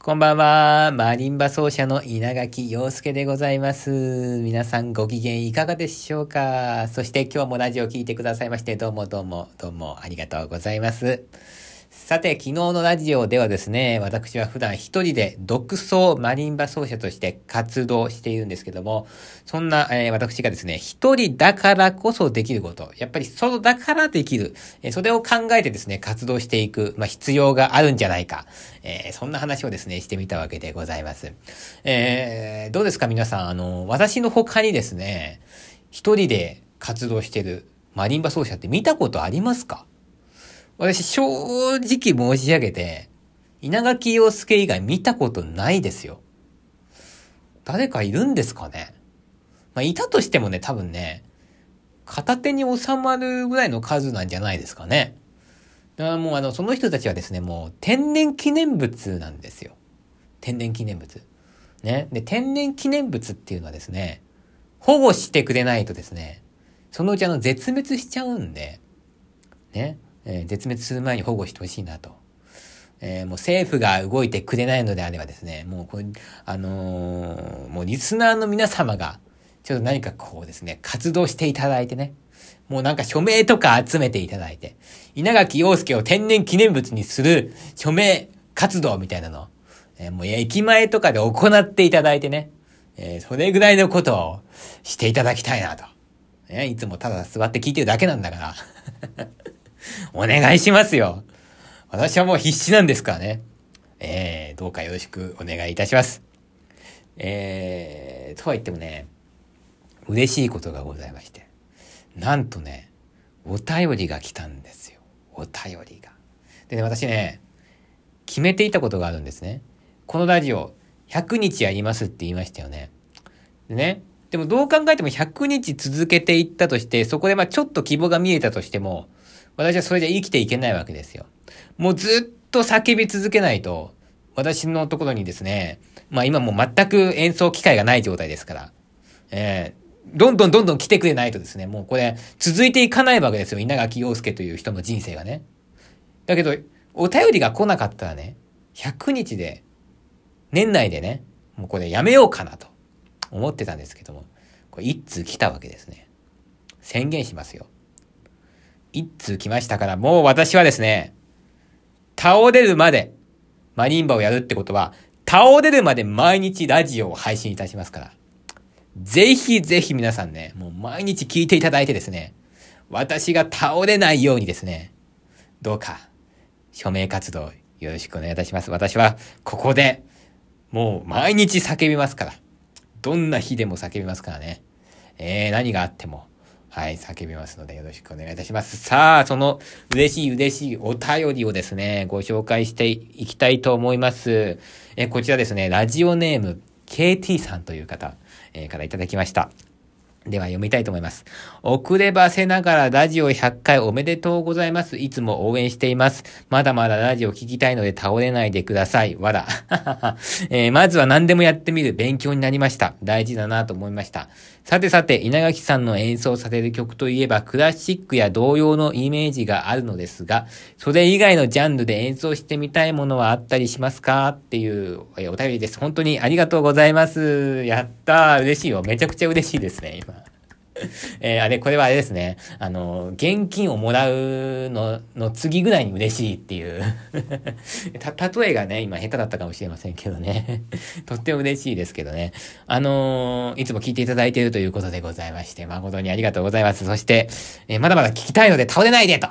こんばんは。マリンバ奏者の稲垣陽介でございます。皆さんご機嫌いかがでしょうか？そして今日もラジオを聴いてくださいまして、どうもどうもどうもありがとうございます。さて、昨日のラジオではですね、私は普段一人で独奏マリンバ奏者として活動しているんですけども、そんな、えー私がですね、一人だからこそできること、やっぱりそうだからできる、えーそれを考えてですね、活動していく、まあ、必要があるんじゃないか、えーそんな話をですね、してみたわけでございます。えーどうですか皆さん、あの、私の他にですね、一人で活動してるマリンバ奏者って見たことありますか？私、正直申し上げて、稲垣陽介以外見たことないですよ。誰かいるんですかねまあ、いたとしてもね、多分ね、片手に収まるぐらいの数なんじゃないですかね。だからもうあの、その人たちはですね、もう天然記念物なんですよ。天然記念物。ね。で、天然記念物っていうのはですね、保護してくれないとですね、そのうちあの、絶滅しちゃうんで、ね。えー絶滅する前に保護してほしいなと。えーもう政府が動いてくれないのであればですね、もうこれ、あのーもうリスナーの皆様が、ちょっと何かこうですね、活動していただいてね、もうなんか署名とか集めていただいて、稲垣陽介を天然記念物にする署名活動みたいなの、えーもう駅前とかで行っていただいてね、えーそれぐらいのことをしていただきたいなと。ね、いつもただ座って聞いてるだけなんだから。お願いしますよ。私はもう必死なんですからね。えー、どうかよろしくお願いいたします。えー、とは言ってもね、嬉しいことがございまして。なんとね、お便りが来たんですよ。お便りが。でね、私ね、決めていたことがあるんですね。このラジオ、100日やりますって言いましたよね。でね、でもどう考えても100日続けていったとして、そこでまあちょっと希望が見えたとしても、私はそれじゃ生きていけないわけですよ。もうずっと叫び続けないと、私のところにですね、まあ今もう全く演奏機会がない状態ですから、えーどんどんどんどん来てくれないとですね、もうこれ続いていかないわけですよ。稲垣陽介という人の人生がね。だけど、お便りが来なかったらね、100日で、年内でね、もうこれやめようかなと思ってたんですけども、これ一通来たわけですね。宣言しますよ。一通来ましたから、もう私はですね、倒れるまで、マリンバをやるってことは、倒れるまで毎日ラジオを配信いたしますから。ぜひぜひ皆さんね、もう毎日聞いていただいてですね、私が倒れないようにですね、どうか、署名活動よろしくお願いいたします。私は、ここで、もう毎日叫びますから。どんな日でも叫びますからね。えー、何があっても、はい、叫びますのでよろしくお願いいたします。さあ、その嬉しい嬉しいお便りをですね、ご紹介していきたいと思います。えこちらですね、ラジオネーム KT さんという方、えーからいただきました。では読みたいと思います。遅ればせながらラジオ100回おめでとうございます。いつも応援しています。まだまだラジオ聞きたいので倒れないでください。わら。えーまずは何でもやってみる勉強になりました。大事だなと思いました。さてさて、稲垣さんの演奏される曲といえばクラシックや同様のイメージがあるのですが、それ以外のジャンルで演奏してみたいものはあったりしますか？っていうお便りです。本当にありがとうございます。やったー。嬉しいよ。めちゃくちゃ嬉しいですね、今。えーあれ、これはあれですね。あの、現金をもらうの、の次ぐらいに嬉しいっていう。た、例えがね、今下手だったかもしれませんけどね。とっても嬉しいですけどね。あのーいつも聞いていただいているということでございまして、誠にありがとうございます。そして、えーまだまだ聞きたいので倒れないでと。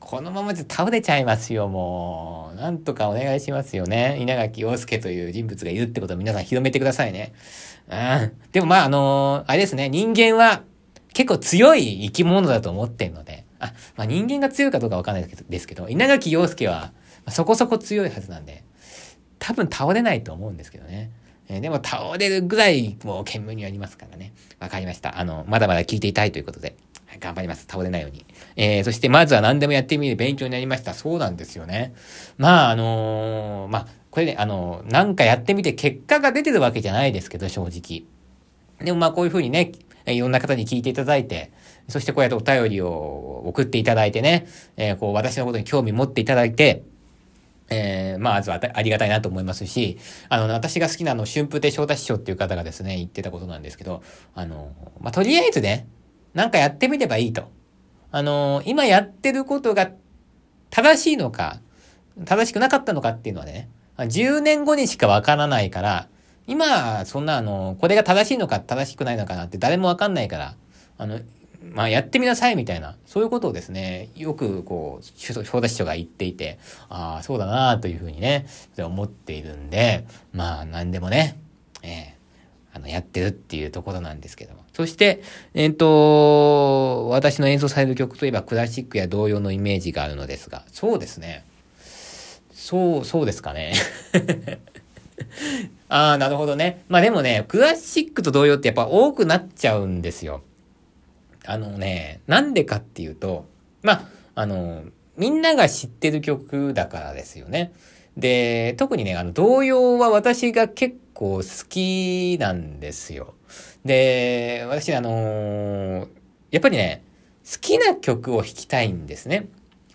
このままじゃ倒れちゃいますよ、もう。なんとかお願いしますよね。稲垣陽介という人物がいるってことを皆さん広めてくださいね。うん。でもまあ、あのーあれですね、人間は結構強い生き物だと思ってんので、あ、まあ人間が強いかどうかわかんないですけど、稲垣陽介はそこそこ強いはずなんで、多分倒れないと思うんですけどね。えーでも倒れるぐらいもう懸命にありますからね。わかりました。あの、まだまだ聞いていたいということで、頑張ります。倒れないように。えー、そしてまずは何でもやってみる勉強になりました。そうなんですよね。まあ、あのーまあ、これね、あのなんかやってみて結果が出てるわけじゃないですけど、正直。でもまあこういうふうにね、いろんな方に聞いていただいて、そしてこうやってお便りを送っていただいてね、えーこう私のことに興味持っていただいて、えー、まあ、ずはありがたいなと思いますし、あの、私が好きなあの、春風亭昇太師匠っていう方がですね、言ってたことなんですけど、あの、まあ、とりあえずね、なんかやってみればいいと。あの、今やってることが正しいのか、正しくなかったのかっていうのはね、10年後にしかわからないから、今、そんなあの、これが正しいのか正しくないのかなって誰もわかんないから、あの、まあ、やってみなさいみたいな、そういうことをですね、よくこう、小田師匠が言っていて、ああ、そうだなというふうにね、思っているんで、まあ、何でもね、えー、あの、やってるっていうところなんですけども。そして、えっ、ー、と、私の演奏される曲といえばクラシックや童謡のイメージがあるのですが、そうですね。そう、そうですかね。ああ、なるほどね。まあでもね、クラシックと童謡ってやっぱ多くなっちゃうんですよ。あのね、なんでかっていうと、まあ、あの、みんなが知ってる曲だからですよね。で、特にね、あの、童謡は私が結構好きなんですよ。で、私、あのやっぱりね、好きな曲を弾きたいんですね。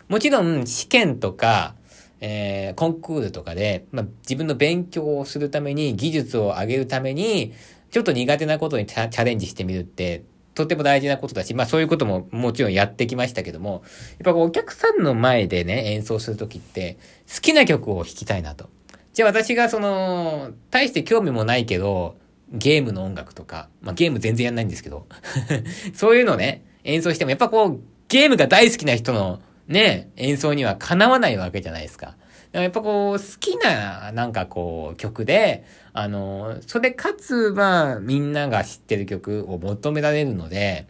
もちろん、試験とか、えー、コンクールとかで、まあ、自分の勉強をするために、技術を上げるために、ちょっと苦手なことにチャレンジしてみるって、とっても大事なことだし、まあそういうことももちろんやってきましたけども、やっぱお客さんの前でね、演奏するときって、好きな曲を弾きたいなと。じゃあ私がその、大して興味もないけど、ゲームの音楽とか、まあゲーム全然やんないんですけど、そういうのね、演奏してもやっぱこう、ゲームが大好きな人のね、演奏にはかなわないわけじゃないですか。やっぱこう、好きな、なんかこう、曲で、あの、それかつはみんなが知ってる曲を求められるので、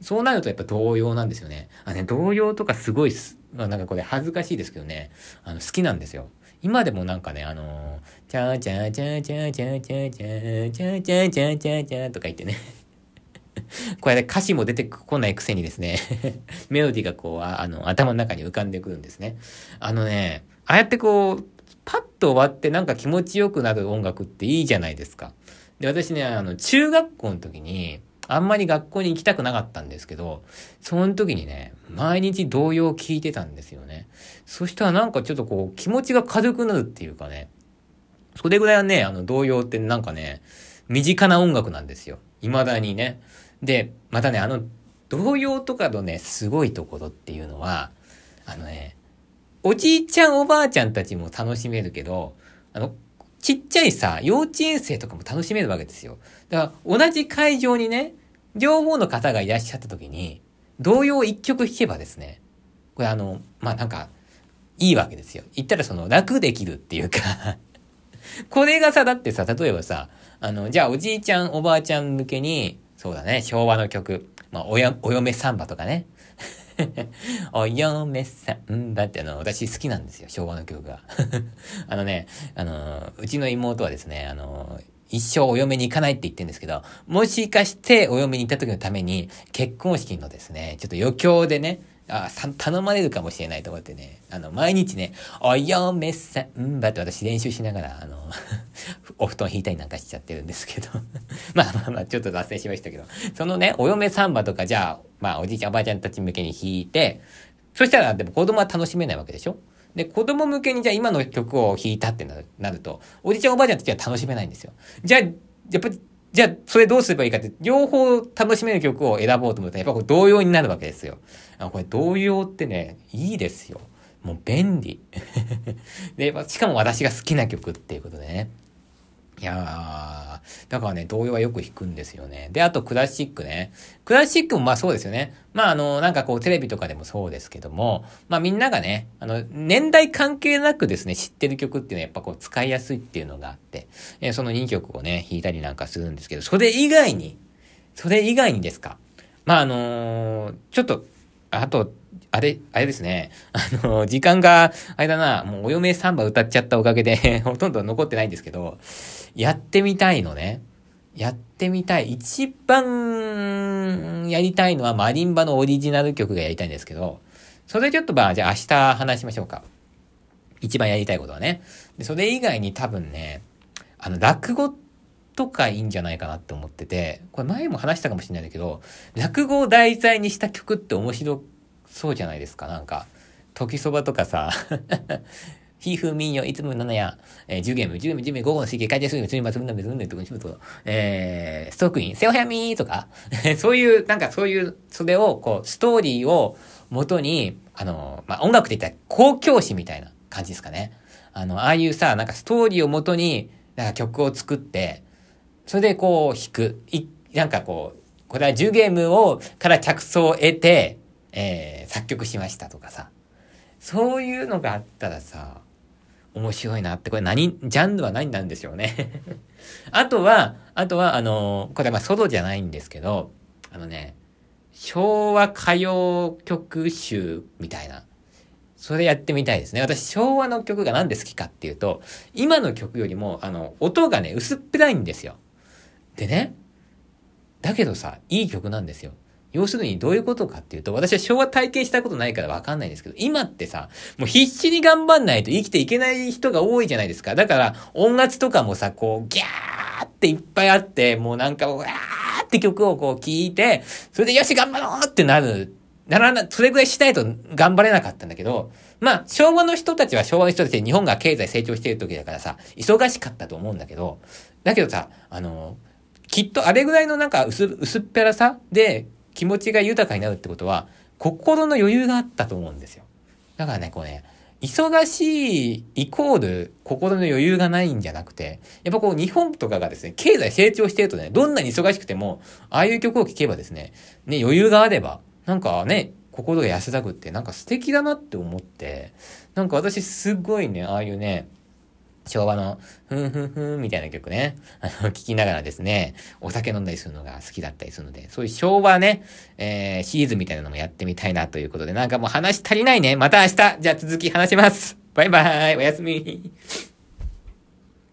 そうなるとやっぱ童謡なんですよね。あね、童謡とかすごいす、まあ、なんかこれ恥ずかしいですけどね、あの、好きなんですよ。今でもなんかね、あのー、チャーチャーチャーチャーチャーチャーチャーチャーチャーチャーチャーチャーとか言ってね これで歌詞も出てこないくせにですね メロディーがこう、あの、頭の中に浮かんでくるんですね。あのね、ああやってこう、パッと終わってなんか気持ちよくなる音楽っていいじゃないですか。で、私ね、あの、中学校の時に、あんまり学校に行きたくなかったんですけど、その時にね、毎日童謡を聴いてたんですよね。そしたらなんかちょっとこう、気持ちが軽くなるっていうかね、それぐらいはね、あの、童謡ってなんかね、身近な音楽なんですよ。未だにね。で、またね、あの、童謡とかのね、すごいところっていうのは、あのね、おじいちゃんおばあちゃんたちも楽しめるけど、あの、ちっちゃいさ、幼稚園生とかも楽しめるわけですよ。だから同じ会場にね、両方の方がいらっしゃった時に、同様一曲弾けばですね、これあの、まあ、なんか、いいわけですよ。言ったらその楽できるっていうかこれがさ、だってさ、例えばさ、あの、じゃあおじいちゃんおばあちゃん向けに、そうだね、昭和の曲、まあ、おや、お嫁サンバとかね、お嫁さんだってあの、私好きなんですよ、昭和の曲が。あのね、あの、うちの妹はですね、あの、一生お嫁に行かないって言ってるんですけど、もしかしてお嫁に行った時のために、結婚式のですね、ちょっと余興でね、あ、頼まれるかもしれないと思ってね、あの、毎日ね、お嫁さんばって私練習しながら、あの、お布団引いたりなんかしちゃってるんですけど。まあまあまあ、ちょっと脱線しましたけど、そのね、お嫁サンバとかじゃあ、まあおじいちゃんおばあちゃんたち向けに弾いて、そしたらでも子供は楽しめないわけでしょ？で、子供向けにじゃあ今の曲を弾いたってなると、おじいちゃんおばあちゃんたちは楽しめないんですよ。じゃあ、やっぱりじゃあ、それどうすればいいかって、両方楽しめる曲を選ぼうと思ったら、やっぱこれ同様になるわけですよ。あこれ同様ってね、いいですよ。もう便利。で、しかも私が好きな曲っていうことでね。いやー、だからね、童謡はよく弾くんですよね。で、あとクラシックね。クラシックもまあそうですよね。まああの、なんかこうテレビとかでもそうですけども、まあみんながね、あの、年代関係なくですね、知ってる曲っていうのはやっぱこう使いやすいっていうのがあって、え、その2曲をね、弾いたりなんかするんですけど、それ以外に、それ以外にですか？まああのー、ちょっと、あと、あれ、あれですね。あの、時間が、あれだな、もうお嫁サンバ歌っちゃったおかげで ほとんど残ってないんですけど、やってみたいのね。やってみたい。一番やりたいのはマリンバのオリジナル曲がやりたいんですけど、それちょっとまあ、じゃあ明日話しましょうか。一番やりたいことはね。でそれ以外に多分ね、あの、落語とかいいんじゃないかなって思ってて、これ前も話したかもしれないんだけど、落語を題材にした曲って面白そうじゃないですか、なんか。時そばとかさ ひふみんよ、いつも7や、えー、10ゲーム、10ゲーム、10ゲーム、午後の水形、回転するの、つりまつるんだ、別んとかにしむと、えー、ストークイン、せおはやみーとか、そういう、なんかそういう、それを、こう、ストーリーを元に、あの、まあ、音楽って言ったら公共詞みたいな感じですかね。あの、ああいうさ、なんかストーリーを元に、なんか曲を作って、それでこう弾く。い、なんかこう、これは10ゲームを、から着想を得て、えー、作曲しましたとかさ。そういうのがあったらさ、面白いなって、これ何、ジャンルは何なんでしょうね あとは、あとは、あの、これまあソロじゃないんですけど、あのね、昭和歌謡曲集みたいな。それやってみたいですね。私、昭和の曲が何で好きかっていうと、今の曲よりも、あの、音がね、薄っぺらいんですよ。でね、だけどさ、いい曲なんですよ。要するにどういうことかっていうと、私は昭和体験したことないからわかんないんですけど、今ってさ、もう必死に頑張んないと生きていけない人が多いじゃないですか。だから、音楽とかもさ、こう、ギャーっていっぱいあって、もうなんか、わーって曲をこう聴いて、それでよし頑張ろうってなる。ならな、それぐらいしないと頑張れなかったんだけど、まあ、昭和の人たちは昭和の人たちで日本が経済成長している時だからさ、忙しかったと思うんだけど、だけどさ、あの、きっとあれぐらいのなんか薄薄っぺらさで気持ちが豊かになるってことは、心の余裕があったと思うんですよ。だからね、こうね、忙しいイコール心の余裕がないんじゃなくて、やっぱこう日本とかがですね、経済成長してるとね、どんなに忙しくても、ああいう曲を聴けばですね、ね、余裕があれば、なんかね、心が安らぐってなんか素敵だなって思って、なんか私すごいね、ああいうね、昭和の、ふんふんふんみたいな曲ね、あの、聞きながらですね、お酒飲んだりするのが好きだったりするので、そういう昭和ね、えー、シリーズみたいなのもやってみたいなということで、なんかもう話足りないね。また明日、じゃあ続き話します。バイバイ、おやすみ。